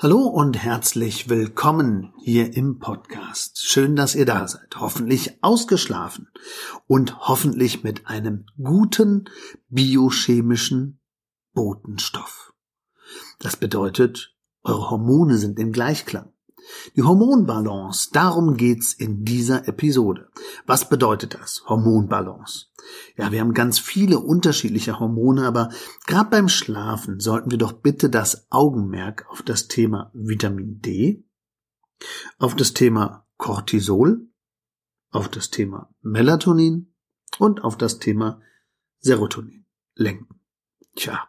Hallo und herzlich willkommen hier im Podcast. Schön, dass ihr da seid. Hoffentlich ausgeschlafen und hoffentlich mit einem guten biochemischen Botenstoff. Das bedeutet, eure Hormone sind im Gleichklang. Die Hormonbalance, darum geht's in dieser Episode. Was bedeutet das? Hormonbalance. Ja, wir haben ganz viele unterschiedliche Hormone, aber gerade beim Schlafen sollten wir doch bitte das Augenmerk auf das Thema Vitamin D, auf das Thema Cortisol, auf das Thema Melatonin und auf das Thema Serotonin lenken. Tja,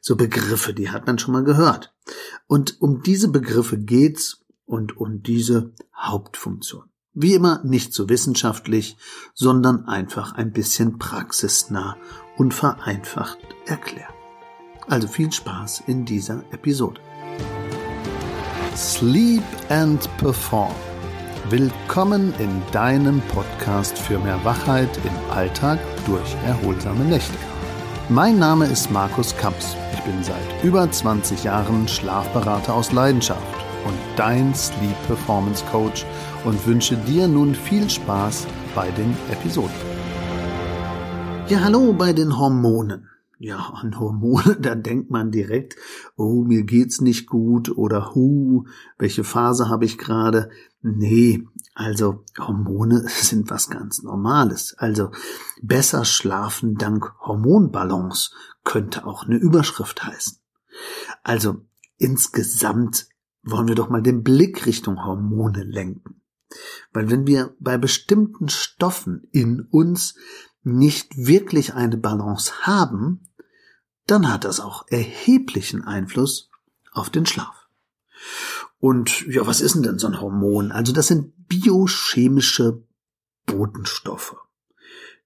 so Begriffe, die hat man schon mal gehört. Und um diese Begriffe geht's und um diese Hauptfunktion. Wie immer nicht so wissenschaftlich, sondern einfach ein bisschen praxisnah und vereinfacht erklärt. Also viel Spaß in dieser Episode. Sleep and Perform. Willkommen in deinem Podcast für mehr Wachheit im Alltag durch erholsame Nächte. Mein Name ist Markus Kamps. Ich bin seit über 20 Jahren Schlafberater aus Leidenschaft und dein Sleep Performance Coach und wünsche dir nun viel Spaß bei den Episoden. Ja, hallo bei den Hormonen. Ja, an Hormone, da denkt man direkt, oh, mir geht's nicht gut oder hu, welche Phase habe ich gerade? Nee, also Hormone sind was ganz Normales. Also besser schlafen dank Hormonbalance könnte auch eine Überschrift heißen. Also insgesamt wollen wir doch mal den Blick Richtung Hormone lenken. Weil wenn wir bei bestimmten Stoffen in uns nicht wirklich eine Balance haben, dann hat das auch erheblichen Einfluss auf den Schlaf. Und ja, was ist denn so ein Hormon? Also das sind biochemische Botenstoffe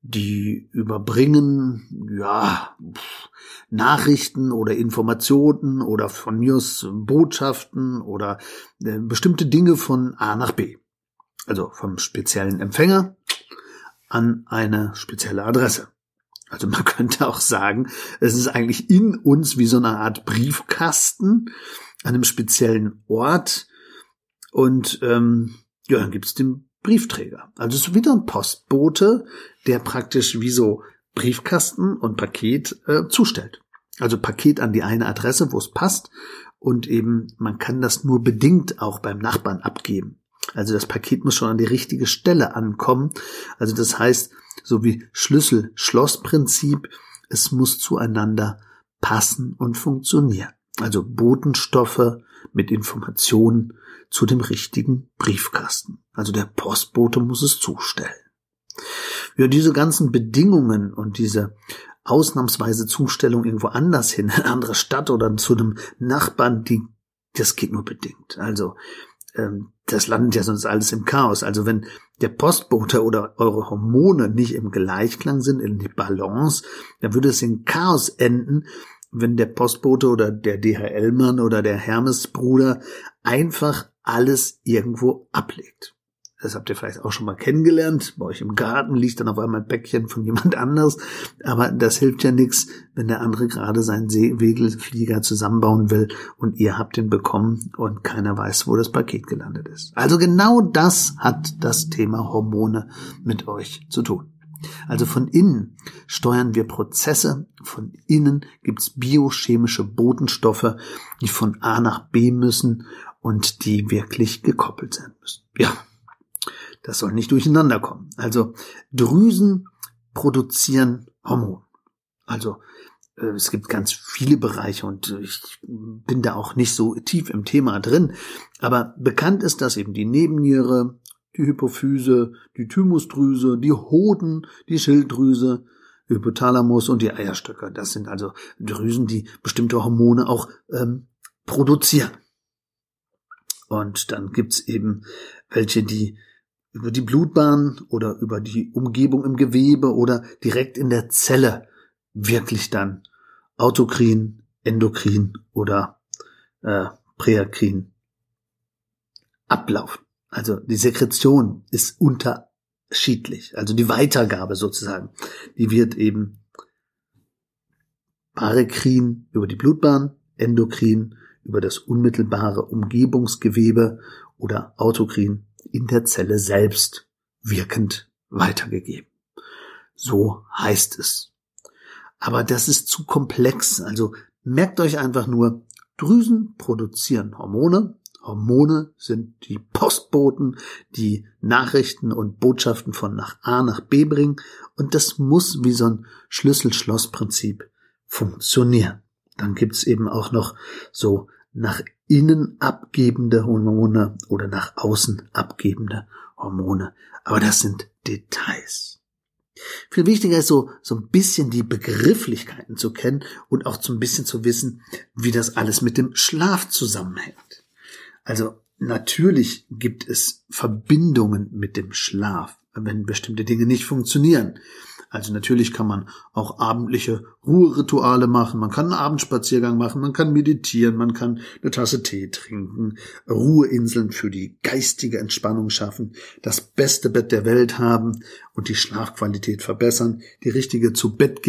die überbringen, ja, Nachrichten oder Informationen oder von mir Botschaften oder äh, bestimmte Dinge von A nach B. Also vom speziellen Empfänger an eine spezielle Adresse. Also man könnte auch sagen, es ist eigentlich in uns wie so eine Art Briefkasten an einem speziellen Ort. Und ähm, ja, dann gibt's den Briefträger. Also es ist wieder ein Postbote, der praktisch wie so Briefkasten und Paket äh, zustellt. Also Paket an die eine Adresse, wo es passt. Und eben, man kann das nur bedingt auch beim Nachbarn abgeben. Also das Paket muss schon an die richtige Stelle ankommen. Also das heißt, so wie Schlüssel-Schloss-Prinzip, es muss zueinander passen und funktionieren. Also Botenstoffe mit Informationen zu dem richtigen Briefkasten. Also der Postbote muss es zustellen. Ja, diese ganzen Bedingungen und diese ausnahmsweise Zustellung irgendwo anders hin, in eine andere Stadt oder zu einem Nachbarn, die, das geht nur bedingt. Also ähm, das landet ja sonst alles im Chaos. Also wenn der Postbote oder eure Hormone nicht im Gleichklang sind, in die Balance, dann würde es in Chaos enden, wenn der Postbote oder der DHL-Mann oder der Hermes-Bruder einfach alles irgendwo ablegt. Das habt ihr vielleicht auch schon mal kennengelernt. Bei euch im Garten liegt dann auf einmal ein Päckchen von jemand anders. Aber das hilft ja nichts, wenn der andere gerade seinen Seewegelflieger zusammenbauen will und ihr habt ihn bekommen und keiner weiß, wo das Paket gelandet ist. Also genau das hat das Thema Hormone mit euch zu tun. Also von innen steuern wir Prozesse, von innen gibt's biochemische Botenstoffe, die von A nach B müssen und die wirklich gekoppelt sein müssen. Ja, das soll nicht durcheinander kommen. Also Drüsen produzieren Hormone. Also äh, es gibt ganz viele Bereiche und ich bin da auch nicht so tief im Thema drin. Aber bekannt ist, dass eben die Nebenniere, die Hypophyse, die Thymusdrüse, die Hoden, die Schilddrüse, Hypothalamus und die Eierstöcke. Das sind also Drüsen, die bestimmte Hormone auch ähm, produzieren. Und dann gibt's eben welche, die über die Blutbahn oder über die Umgebung im Gewebe oder direkt in der Zelle wirklich dann autokrin, endokrin oder äh, präakrin ablaufen. Also die Sekretion ist unterschiedlich. Also die Weitergabe sozusagen, die wird eben parekrin über die Blutbahn, endokrin über das unmittelbare Umgebungsgewebe oder Autokrin in der Zelle selbst wirkend weitergegeben. So heißt es. Aber das ist zu komplex. Also merkt euch einfach nur, Drüsen produzieren Hormone. Hormone sind die Postboten, die Nachrichten und Botschaften von nach A nach B bringen. Und das muss wie so ein Schlüssel-Schloss-Prinzip funktionieren. Dann gibt's eben auch noch so nach innen abgebende Hormone oder nach außen abgebende Hormone. Aber das sind Details. Viel wichtiger ist so, so ein bisschen die Begrifflichkeiten zu kennen und auch so ein bisschen zu wissen, wie das alles mit dem Schlaf zusammenhängt. Also natürlich gibt es Verbindungen mit dem Schlaf, wenn bestimmte Dinge nicht funktionieren. Also natürlich kann man auch abendliche Ruherituale machen, man kann einen Abendspaziergang machen, man kann meditieren, man kann eine Tasse Tee trinken, Ruheinseln für die geistige Entspannung schaffen, das beste Bett der Welt haben und die Schlafqualität verbessern, die richtige zu Bett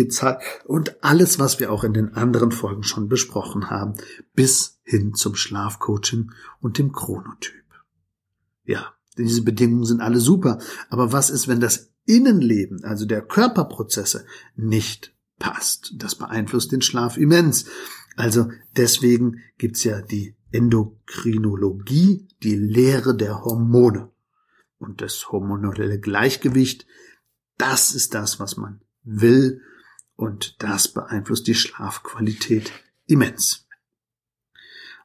und alles, was wir auch in den anderen Folgen schon besprochen haben, bis hin zum Schlafcoaching und dem Chronotyp. Ja, diese Bedingungen sind alle super, aber was ist, wenn das Innenleben, also der Körperprozesse, nicht passt. Das beeinflusst den Schlaf immens. Also deswegen gibt's ja die Endokrinologie, die Lehre der Hormone. Und das hormonelle Gleichgewicht, das ist das, was man will. Und das beeinflusst die Schlafqualität immens.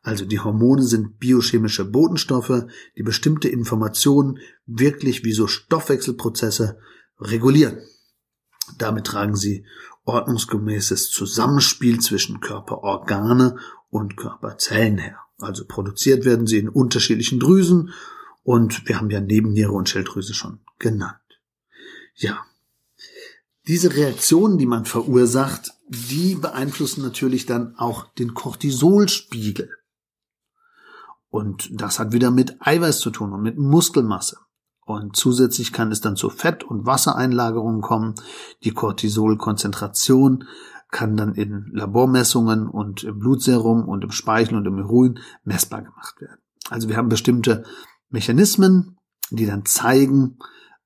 Also die Hormone sind biochemische Botenstoffe, die bestimmte Informationen wirklich wie so Stoffwechselprozesse regulieren. Damit tragen sie ordnungsgemäßes Zusammenspiel zwischen Körperorgane und Körperzellen her. Also produziert werden sie in unterschiedlichen Drüsen und wir haben ja Nebenniere und Schilddrüse schon genannt. Ja. Diese Reaktionen, die man verursacht, die beeinflussen natürlich dann auch den Cortisolspiegel. Und das hat wieder mit Eiweiß zu tun und mit Muskelmasse. Und zusätzlich kann es dann zu Fett- und Wassereinlagerungen kommen. Die Cortisolkonzentration kann dann in Labormessungen und im Blutserum und im Speichel und im Urin messbar gemacht werden. Also wir haben bestimmte Mechanismen, die dann zeigen,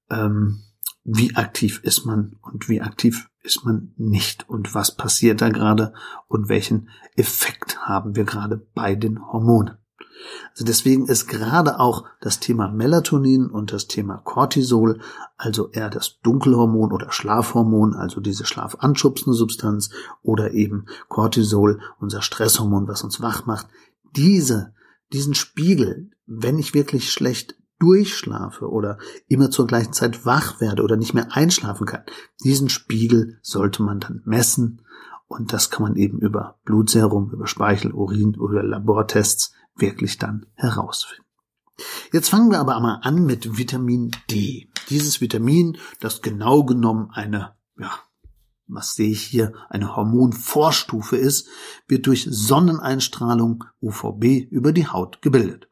ähm, wie aktiv ist man und wie aktiv ist man nicht und was passiert da gerade und welchen Effekt haben wir gerade bei den Hormonen. Also deswegen ist gerade auch das Thema Melatonin und das Thema Cortisol, also eher das Dunkelhormon oder Schlafhormon, also diese schlafanschubsende Substanz oder eben Cortisol, unser Stresshormon, was uns wach macht, diese, diesen Spiegel, wenn ich wirklich schlecht durchschlafe oder immer zur gleichen Zeit wach werde oder nicht mehr einschlafen kann, diesen Spiegel sollte man dann messen. Und das kann man eben über Blutserum, über Speichel, Urin oder Labortests wirklich dann herausfinden. Jetzt fangen wir aber einmal an mit Vitamin D. Dieses Vitamin, das genau genommen eine, ja, was sehe ich hier, eine Hormonvorstufe ist, wird durch Sonneneinstrahlung UVB über die Haut gebildet.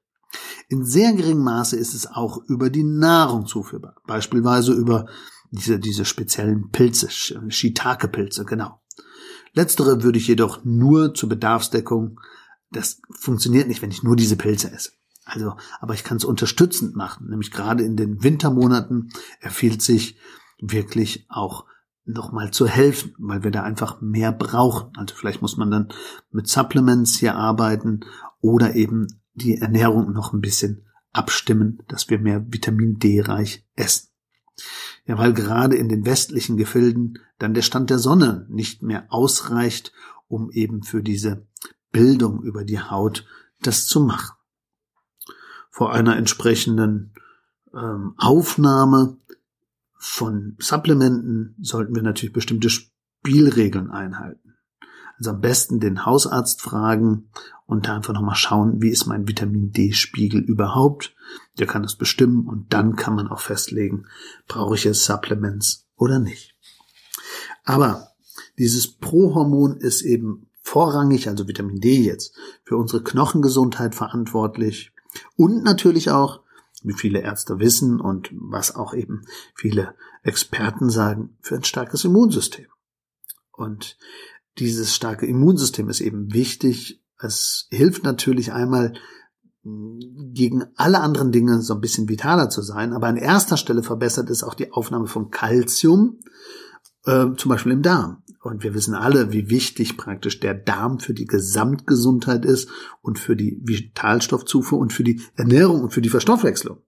In sehr geringem Maße ist es auch über die Nahrung zuführbar, beispielsweise über diese, diese speziellen Pilze, Shiitake-Pilze, genau. Letztere würde ich jedoch nur zur Bedarfsdeckung das funktioniert nicht, wenn ich nur diese Pilze esse. Also, aber ich kann es unterstützend machen, nämlich gerade in den Wintermonaten empfiehlt sich wirklich auch nochmal zu helfen, weil wir da einfach mehr brauchen. Also vielleicht muss man dann mit Supplements hier arbeiten oder eben die Ernährung noch ein bisschen abstimmen, dass wir mehr Vitamin D reich essen. Ja, weil gerade in den westlichen Gefilden dann der Stand der Sonne nicht mehr ausreicht, um eben für diese Bildung über die Haut, das zu machen. Vor einer entsprechenden ähm, Aufnahme von Supplementen sollten wir natürlich bestimmte Spielregeln einhalten. Also am besten den Hausarzt fragen und da einfach nochmal schauen, wie ist mein Vitamin D-Spiegel überhaupt. Der kann das bestimmen und dann kann man auch festlegen, brauche ich jetzt Supplements oder nicht. Aber dieses Prohormon ist eben vorrangig, also Vitamin D jetzt, für unsere Knochengesundheit verantwortlich und natürlich auch, wie viele Ärzte wissen und was auch eben viele Experten sagen, für ein starkes Immunsystem. Und dieses starke Immunsystem ist eben wichtig, Es hilft natürlich einmal gegen alle anderen Dinge so ein bisschen vitaler zu sein, aber an erster Stelle verbessert es auch die Aufnahme von Kalzium, äh, zum Beispiel im Darm. Und wir wissen alle, wie wichtig praktisch der Darm für die Gesamtgesundheit ist und für die Vitalstoffzufuhr und für die Ernährung und für die Verstoffwechslung.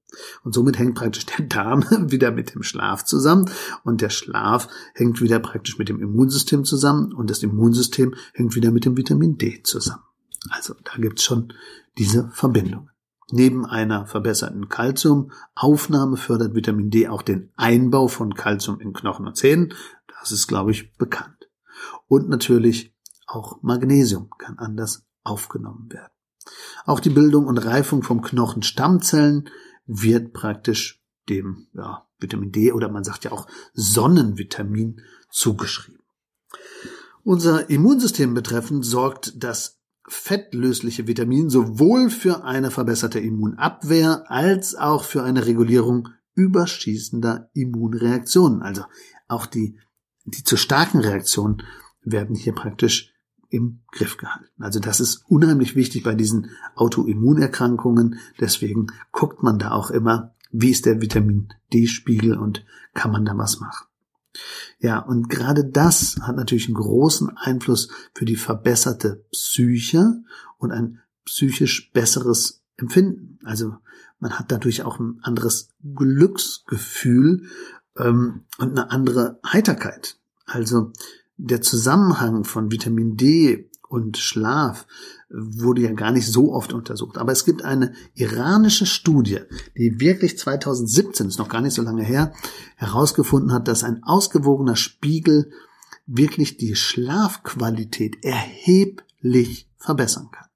Und somit hängt praktisch der Darm wieder mit dem Schlaf zusammen und der Schlaf hängt wieder praktisch mit dem Immunsystem zusammen und das Immunsystem hängt wieder mit dem Vitamin D zusammen. Also da gibt's schon diese Verbindung. Neben einer verbesserten Kalziumaufnahme fördert Vitamin D auch den Einbau von Kalzium in Knochen und Zähnen. Das ist, glaube ich, bekannt. Und natürlich auch Magnesium kann anders aufgenommen werden. Auch die Bildung und Reifung von Knochenstammzellen wird praktisch dem ja, Vitamin D oder man sagt ja auch Sonnenvitamin zugeschrieben. Unser Immunsystem betreffend sorgt das fettlösliche Vitamin sowohl für eine verbesserte Immunabwehr als auch für eine Regulierung überschießender Immunreaktionen. Also auch die, die zu starken Reaktionen werden hier praktisch im Griff gehalten. Also das ist unheimlich wichtig bei diesen Autoimmunerkrankungen. Deswegen guckt man da auch immer, wie ist der Vitamin D-Spiegel und kann man da was machen. Ja, und gerade das hat natürlich einen großen Einfluss für die verbesserte Psyche und ein psychisch besseres Empfinden. Also man hat dadurch auch ein anderes Glücksgefühl ähm, und eine andere Heiterkeit. Also der Zusammenhang von Vitamin D und Schlaf wurde ja gar nicht so oft untersucht. Aber es gibt eine iranische Studie, die wirklich 2017, ist noch gar nicht so lange her, herausgefunden hat, dass ein ausgewogener Spiegel wirklich die Schlafqualität erheblich verbessern kann.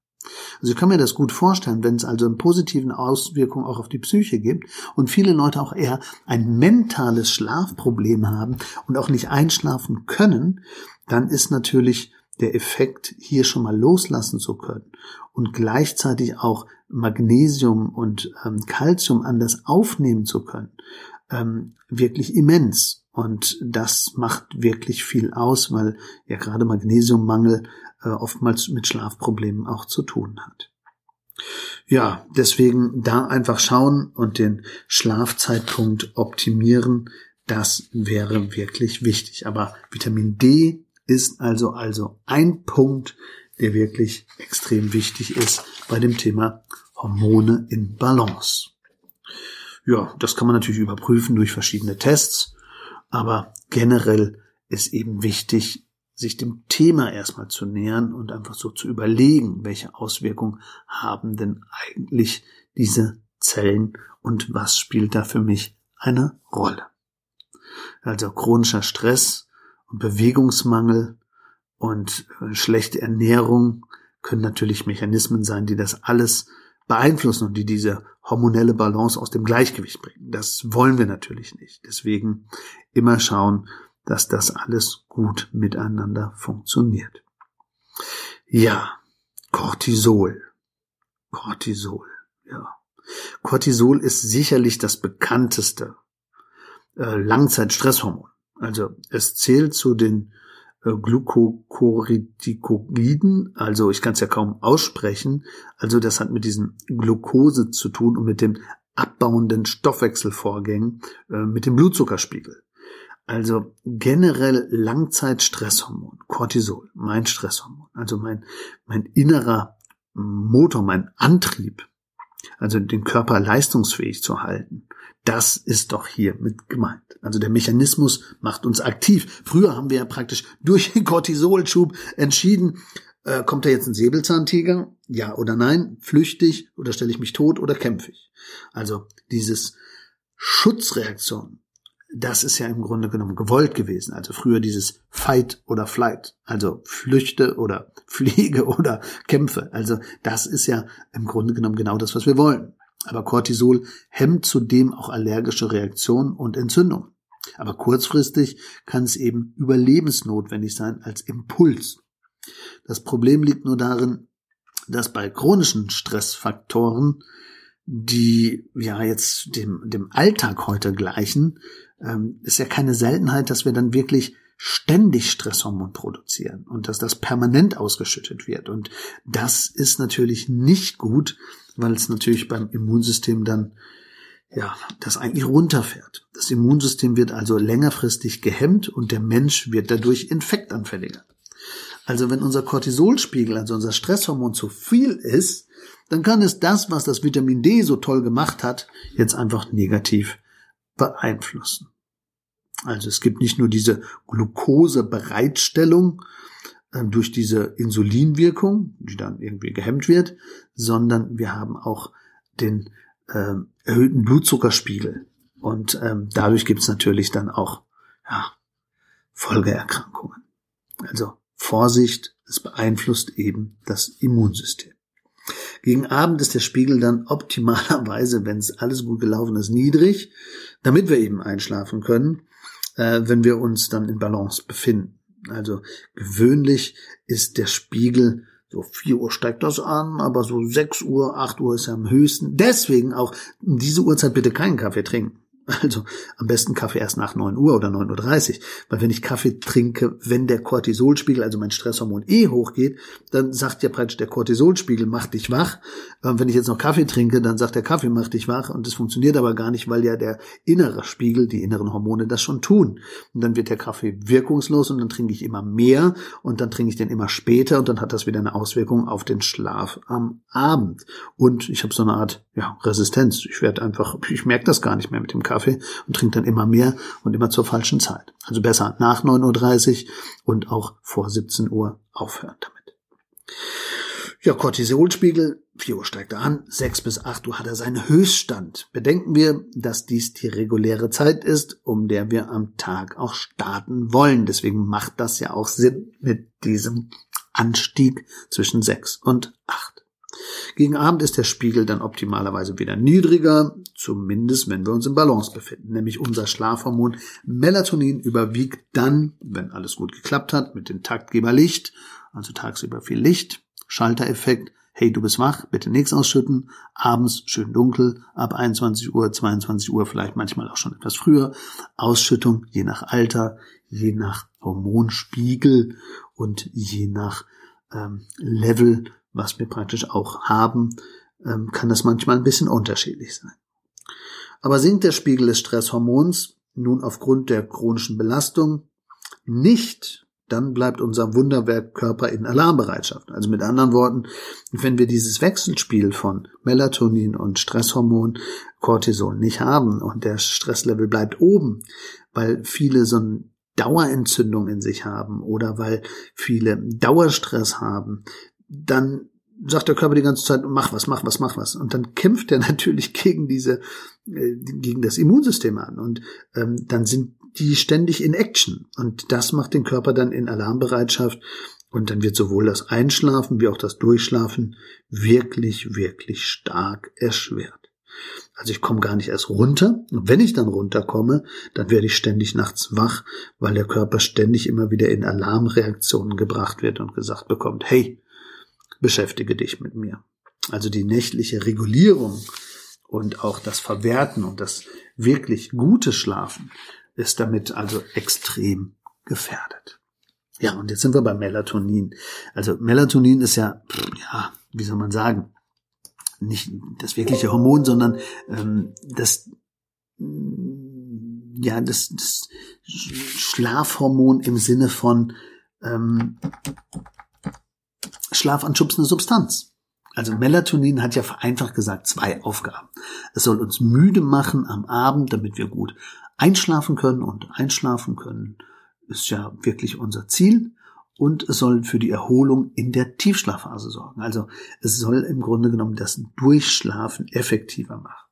Also ich kann mir das gut vorstellen, wenn es also eine positiven Auswirkung auch auf die Psyche gibt und viele Leute auch eher ein mentales Schlafproblem haben und auch nicht einschlafen können, dann ist natürlich der Effekt, hier schon mal loslassen zu können und gleichzeitig auch Magnesium und ähm, Calcium anders aufnehmen zu können, ähm, wirklich immens. Und das macht wirklich viel aus, weil ja gerade Magnesiummangel äh, oftmals mit Schlafproblemen auch zu tun hat. Ja, deswegen da einfach schauen und den Schlafzeitpunkt optimieren, das wäre wirklich wichtig. Aber Vitamin D ist also also ein Punkt, der wirklich extrem wichtig ist bei dem Thema Hormone in Balance. Ja, das kann man natürlich überprüfen durch verschiedene Tests, aber generell ist eben wichtig, sich dem Thema erstmal zu nähern und einfach so zu überlegen, welche Auswirkungen haben denn eigentlich diese Zellen und was spielt da für mich eine Rolle. Also chronischer Stress und Bewegungsmangel und äh, schlechte Ernährung können natürlich Mechanismen sein, die das alles beeinflussen und die diese hormonelle Balance aus dem Gleichgewicht bringen. Das wollen wir natürlich nicht. Deswegen immer schauen, dass das alles gut miteinander funktioniert. Ja, Cortisol. Cortisol, ja. Cortisol ist sicherlich das bekannteste äh, Langzeitstresshormon. Also es zählt zu den äh, Glucocorticoiden, also ich kann es ja kaum aussprechen, also das hat mit diesen Glucose zu tun und mit den abbauenden Stoffwechselvorgängen, äh, mit dem Blutzuckerspiegel. Also generell Langzeitstresshormon, Cortisol, mein Stresshormon, also mein, mein innerer Motor, mein Antrieb, also den Körper leistungsfähig zu halten. Das ist doch hier mit gemeint. Also der Mechanismus macht uns aktiv. Früher haben wir ja praktisch durch den Cortisolschub entschieden, äh, kommt da jetzt ein Säbelzahntiger? Ja oder nein? Flüchtig oder stelle ich mich tot oder kämpfe ich? Also dieses Schutzreaktion, das ist ja im Grunde genommen gewollt gewesen. Also früher dieses Fight oder Flight, also flüchte oder fliege oder kämpfe. Also das ist ja im Grunde genommen genau das, was wir wollen. Aber Cortisol hemmt zudem auch allergische Reaktionen und Entzündungen. Aber kurzfristig kann es eben überlebensnotwendig sein als Impuls. Das Problem liegt nur darin, dass bei chronischen Stressfaktoren, die ja jetzt dem, dem Alltag heute gleichen, ähm, ist ja keine Seltenheit, dass wir dann wirklich ständig Stresshormon produzieren und dass das permanent ausgeschüttet wird. Und das ist natürlich nicht gut, weil es natürlich beim Immunsystem dann ja, das eigentlich runterfährt. Das Immunsystem wird also längerfristig gehemmt und der Mensch wird dadurch infektanfälliger. Also wenn unser Cortisolspiegel, also unser Stresshormon zu viel ist, dann kann es das, was das Vitamin D so toll gemacht hat, jetzt einfach negativ beeinflussen. Also es gibt nicht nur diese Glukosebereitstellung äh, durch diese Insulinwirkung, die dann irgendwie gehemmt wird, sondern wir haben auch den äh, erhöhten Blutzuckerspiegel. Und ähm, dadurch gibt es natürlich dann auch ja, Folgeerkrankungen. Also Vorsicht, es beeinflusst eben das Immunsystem. Gegen Abend ist der Spiegel dann optimalerweise, wenn es alles gut gelaufen ist, niedrig, damit wir eben einschlafen können, äh, wenn wir uns dann in Balance befinden. Also gewöhnlich ist der Spiegel so vier Uhr steigt das an, aber so sechs Uhr, acht Uhr ist er am höchsten. Deswegen auch diese Uhrzeit bitte keinen Kaffee trinken. Also am besten Kaffee erst nach 9 Uhr oder 9.30 Uhr. Weil wenn ich Kaffee trinke, wenn der Cortisolspiegel, also mein Stresshormon eh hochgeht, dann sagt ja praktisch der Cortisolspiegel, macht dich wach. Und wenn ich jetzt noch Kaffee trinke, dann sagt der Kaffee, macht dich wach. Und das funktioniert aber gar nicht, weil ja der innere Spiegel, die inneren Hormone das schon tun. Und dann wird der Kaffee wirkungslos und dann trinke ich immer mehr und dann trinke ich den immer später und dann hat das wieder eine Auswirkung auf den Schlaf am Abend. Und ich habe so eine Art ja, Resistenz. Ich werde einfach, ich merke das gar nicht mehr mit dem Kaffee. Kaffee und trinkt dann immer mehr und immer zur falschen Zeit. Also besser nach 9.30 Uhr und auch vor 17 Uhr aufhören damit. Ja, Cortisolspiegel, 4 Uhr steigt er an, 6 bis 8 Uhr hat er seinen Höchststand. Bedenken wir, dass dies die reguläre Zeit ist, um der wir am Tag auch starten wollen. Deswegen macht das ja auch Sinn mit diesem Anstieg zwischen 6 und 8. Gegen Abend ist der Spiegel dann optimalerweise wieder niedriger, zumindest wenn wir uns im Balance befinden, nämlich unser Schlafhormon Melatonin überwiegt dann, wenn alles gut geklappt hat, mit dem Taktgeber Licht, also tagsüber viel Licht, Schaltereffekt, hey, du bist wach, bitte nichts ausschütten, abends schön dunkel, ab 21 Uhr, 22 Uhr, vielleicht manchmal auch schon etwas früher, Ausschüttung je nach Alter, je nach Hormonspiegel und je nach ähm, Level was wir praktisch auch haben, ähm, kann das manchmal ein bisschen unterschiedlich sein. Aber sinkt der Spiegel des Stresshormons nun aufgrund der chronischen Belastung nicht, dann bleibt unser Wunderwerkkörper in Alarmbereitschaft. Also mit anderen Worten, wenn wir dieses Wechselspiel von Melatonin und Stresshormon, Cortisol nicht haben und der Stresslevel bleibt oben, weil viele so ein Dauerentzündung in sich haben oder weil viele Dauerstress haben, dann sagt der Körper die ganze Zeit, mach was, mach was, mach was. Und dann kämpft er natürlich gegen diese, äh, gegen das Immunsystem an. Und ähm, dann sind die ständig in Action. Und das macht den Körper dann in Alarmbereitschaft. Und dann wird sowohl das Einschlafen wie auch das Durchschlafen wirklich, wirklich stark erschwert. Also ich komme gar nicht erst runter. Und wenn ich dann runterkomme, dann werde ich ständig nachts wach, weil der Körper ständig immer wieder in Alarmreaktionen gebracht wird und gesagt bekommt, hey, beschäftige dich mit mir. Also die nächtliche Regulierung und auch das Verwerten und das wirklich gute Schlafen ist damit also extrem gefährdet. Ja, und jetzt sind wir bei Melatonin. Also Melatonin ist ja, ja, wie soll man sagen, nicht das wirkliche Hormon, sondern ähm, das ja das, das Schlafhormon im Sinne von ähm, schlafanschubsende Substanz. Also Melatonin hat ja vereinfacht gesagt zwei Aufgaben. Es soll uns müde machen am Abend, damit wir gut einschlafen können und einschlafen können ist ja wirklich unser Ziel und es soll für die Erholung in der Tiefschlafphase sorgen. Also es soll im Grunde genommen das Durchschlafen effektiver machen.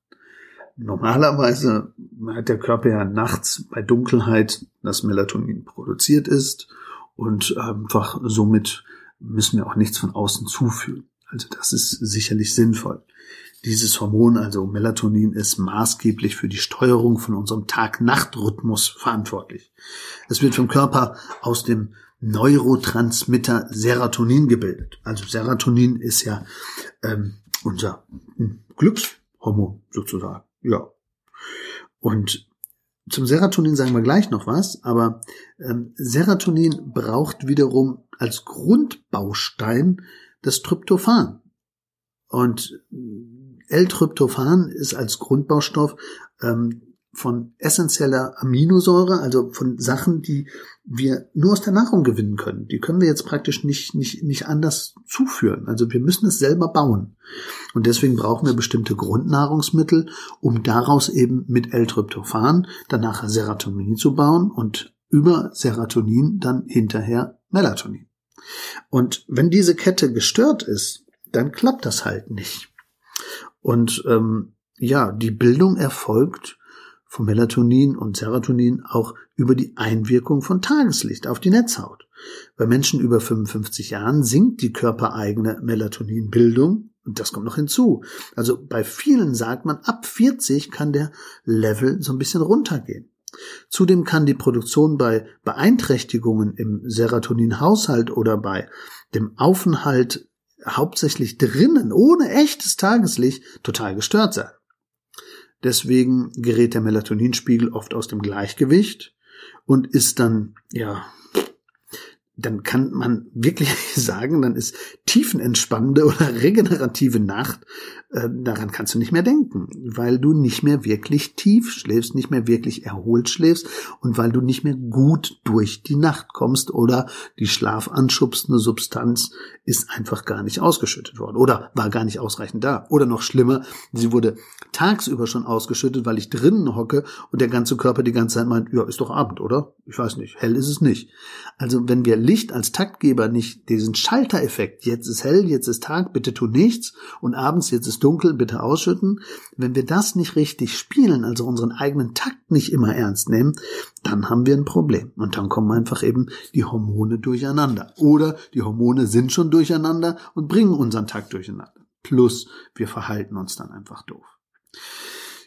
Normalerweise hat der Körper ja nachts bei Dunkelheit das Melatonin produziert ist und einfach somit müssen wir auch nichts von außen zufügen. Also das ist sicherlich sinnvoll. Dieses Hormon, also Melatonin, ist maßgeblich für die Steuerung von unserem Tag-Nacht-Rhythmus verantwortlich. Es wird vom Körper aus dem Neurotransmitter Serotonin gebildet. Also Serotonin ist ja ähm, unser Glückshormon sozusagen. Ja. Und zum Serotonin sagen wir gleich noch was, aber ähm, Serotonin braucht wiederum als Grundbaustein das Tryptophan. Und L-Tryptophan ist als Grundbaustoff ähm, von essentieller Aminosäure, also von Sachen, die wir nur aus der Nahrung gewinnen können. Die können wir jetzt praktisch nicht, nicht, nicht anders zuführen. Also wir müssen es selber bauen. Und deswegen brauchen wir bestimmte Grundnahrungsmittel, um daraus eben mit L-Tryptophan danach Serotonin zu bauen und über Serotonin dann hinterher Melatonin. Und wenn diese Kette gestört ist, dann klappt das halt nicht. Und ähm, ja, die Bildung erfolgt von Melatonin und Serotonin auch über die Einwirkung von Tageslicht auf die Netzhaut. Bei Menschen über 55 Jahren sinkt die körpereigene Melatoninbildung und das kommt noch hinzu. Also bei vielen sagt man, ab 40 kann der Level so ein bisschen runtergehen. Zudem kann die Produktion bei Beeinträchtigungen im Serotoninhaushalt oder bei dem Aufenthalt hauptsächlich drinnen, ohne echtes Tageslicht, total gestört sein. Deswegen gerät der Melatoninspiegel oft aus dem Gleichgewicht und ist dann, ja, dann kann man wirklich sagen, dann ist tiefenentspannende oder regenerative Nacht äh, daran kannst du nicht mehr denken, weil du nicht mehr wirklich tief schläfst, nicht mehr wirklich erholt schläfst und weil du nicht mehr gut durch die Nacht kommst oder die schlafanschubsende Substanz ist einfach gar nicht ausgeschüttet worden oder war gar nicht ausreichend da. Oder noch schlimmer, sie wurde tagsüber schon ausgeschüttet, weil ich drinnen hocke und der ganze Körper die ganze Zeit meint, ja, ist doch Abend, oder? Ich weiß nicht, hell ist es nicht. Also wenn wir Licht als Taktgeber nicht diesen Schaltereffekt, jetzt ist hell, jetzt ist Tag, bitte tu nichts und abends jetzt ist dunkel, bitte ausschütten. Wenn wir das nicht richtig spielen, also unseren eigenen Takt nicht immer ernst nehmen, dann haben wir ein Problem. Und dann kommen einfach eben die Hormone durcheinander. Oder die Hormone sind schon durcheinander und bringen unseren Takt durcheinander. Plus, wir verhalten uns dann einfach doof.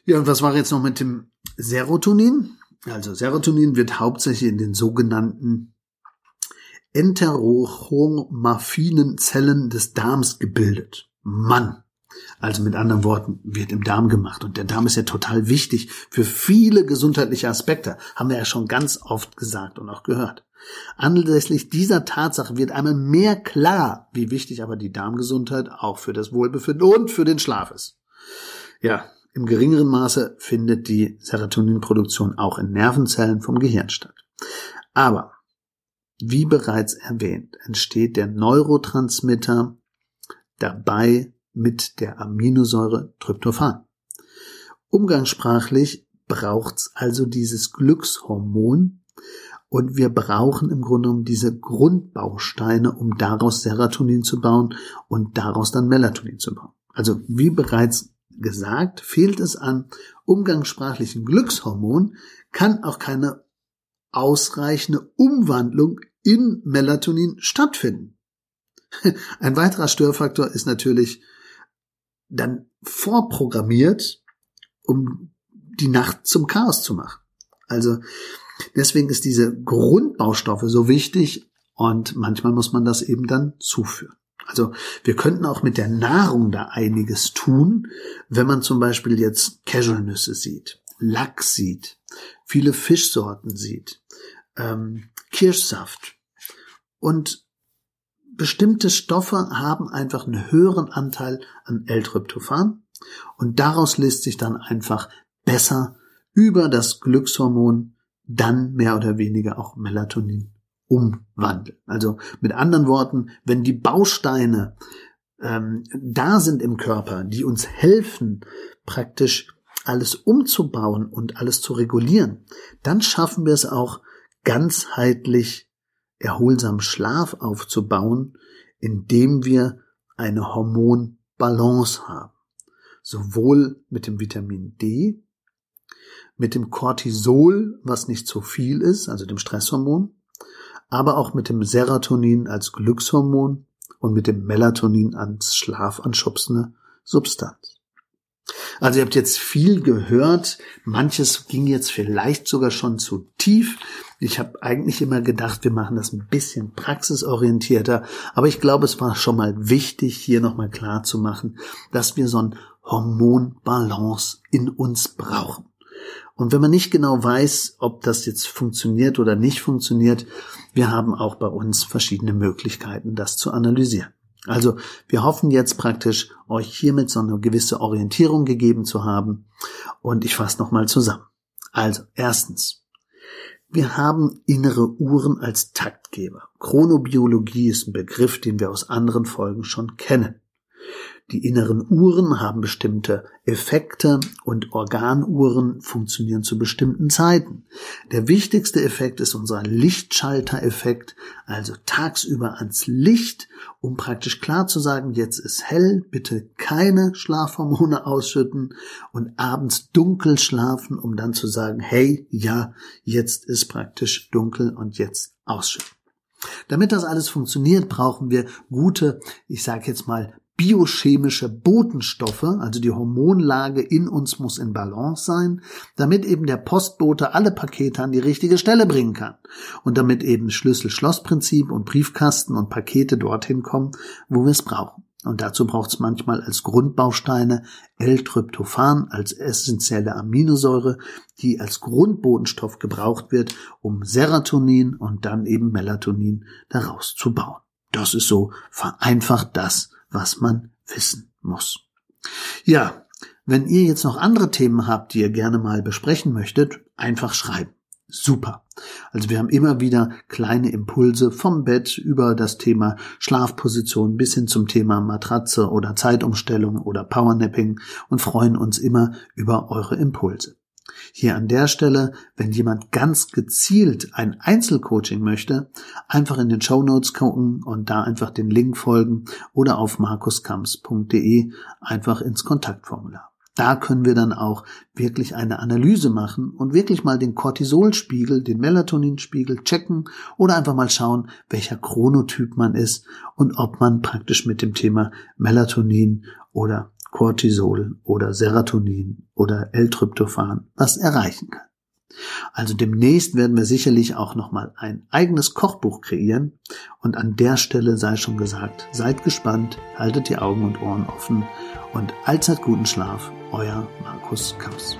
Ja, und was war jetzt noch mit dem Serotonin? Also Serotonin wird hauptsächlich in den sogenannten enterochromaffinen Zellen des Darms gebildet. Mann, also mit anderen Worten, wird im Darm gemacht. Und der Darm ist ja total wichtig für viele gesundheitliche Aspekte. Haben wir ja schon ganz oft gesagt und auch gehört. Anlässlich dieser Tatsache wird einmal mehr klar, wie wichtig aber die Darmgesundheit auch für das Wohlbefinden und für den Schlaf ist. Ja, im geringeren Maße findet die Serotoninproduktion auch in Nervenzellen vom Gehirn statt. Aber, wie bereits erwähnt, entsteht der Neurotransmitter dabei mit der Aminosäure Tryptophan. Umgangssprachlich braucht's also dieses Glückshormon und wir brauchen im Grunde genommen diese Grundbausteine, um daraus Serotonin zu bauen und daraus dann Melatonin zu bauen. Also wie bereits gesagt, fehlt es an umgangssprachlichen Glückshormon, kann auch keine ausreichende Umwandlung in Melatonin stattfinden. Ein weiterer Störfaktor ist natürlich dann vorprogrammiert, um die Nacht zum Chaos zu machen. Also deswegen ist diese Grundbaustoffe so wichtig und manchmal muss man das eben dann zuführen. Also wir könnten auch mit der Nahrung da einiges tun, wenn man zum Beispiel jetzt Casualnüsse sieht, Lachs sieht, viele Fischsorten sieht, ähm, Kirschsaft und bestimmte Stoffe haben einfach einen höheren Anteil an L-Tryptophan und daraus lässt sich dann einfach besser über das Glückshormon dann mehr oder weniger auch Melatonin umwandeln. Also mit anderen Worten, wenn die Bausteine ähm, da sind im Körper, die uns helfen, praktisch alles umzubauen und alles zu regulieren, dann schaffen wir es auch ganzheitlich erholsamen Schlaf aufzubauen, indem wir eine Hormonbalance haben. Sowohl mit dem Vitamin D, mit dem Cortisol, was nicht zu viel ist, also dem Stresshormon, aber auch mit dem Serotonin als Glückshormon und mit dem Melatonin als schlafanschubsende Substanz. Also ihr habt jetzt viel gehört, manches ging jetzt vielleicht sogar schon zu tief. Ich habe eigentlich immer gedacht, wir machen das ein bisschen praxisorientierter, aber ich glaube, es war schon mal wichtig, hier nochmal klar zu machen, dass wir so ein Hormonbalance in uns brauchen. Und wenn man nicht genau weiß, ob das jetzt funktioniert oder nicht funktioniert, wir haben auch bei uns verschiedene Möglichkeiten, das zu analysieren. Also wir hoffen jetzt praktisch, euch hiermit so eine gewisse Orientierung gegeben zu haben. Und ich fasse nochmal zusammen. Also erstens, wir haben innere Uhren als Taktgeber. Chronobiologie ist ein Begriff, den wir aus anderen Folgen schon kennen. Die inneren Uhren haben bestimmte Effekte und Organuhren funktionieren zu bestimmten Zeiten. Der wichtigste Effekt ist unser Lichtschalter-Effekt, also tagsüber ans Licht, um praktisch klar zu sagen, jetzt ist hell, bitte keine Schlafhormone ausschütten und abends dunkel schlafen, um dann zu sagen, hey, ja, jetzt ist praktisch dunkel und jetzt ausschütten. Damit das alles funktioniert, brauchen wir gute, ich sage jetzt mal, biochemische Botenstoffe, also die Hormonlage in uns muss in Balance sein, damit eben der Postbote alle Pakete an die richtige Stelle bringen kann und damit eben Schlüssel-Schloss-Prinzip und Briefkasten und Pakete dorthin kommen, wo wir es brauchen. Und dazu braucht es manchmal als Grundbausteine L-Tryptophan als essentielle Aminosäure, die als Grundbodenstoff gebraucht wird, um Serotonin und dann eben Melatonin daraus zu bauen. Das ist so vereinfacht das, was man wissen muss. Ja, wenn ihr jetzt noch andere Themen habt, die ihr gerne mal besprechen möchtet, einfach schreiben. Super. Also wir haben immer wieder kleine Impulse vom Bett über das Thema Schlafposition bis hin zum Thema Matratze oder Zeitumstellung oder Powernapping und freuen uns immer über eure Impulse. Hier an der Stelle, wenn jemand ganz gezielt ein Einzelcoaching möchte, einfach in den Show Notes gucken und da einfach den Link folgen oder auf markuskamps.de einfach ins Kontaktformular. Da können wir dann auch wirklich eine Analyse machen und wirklich mal den Cortisolspiegel, den Melatoninspiegel checken oder einfach mal schauen, welcher Chronotyp man ist und ob man praktisch mit dem Thema Melatonin oder Cortisol oder Serotonin oder L-Tryptophan was erreichen kann. Also demnächst werden wir sicherlich auch nochmal ein eigenes Kochbuch kreieren und an der Stelle sei schon gesagt, seid gespannt, haltet die Augen und Ohren offen und allzeit guten Schlaf, euer Markus Kamps.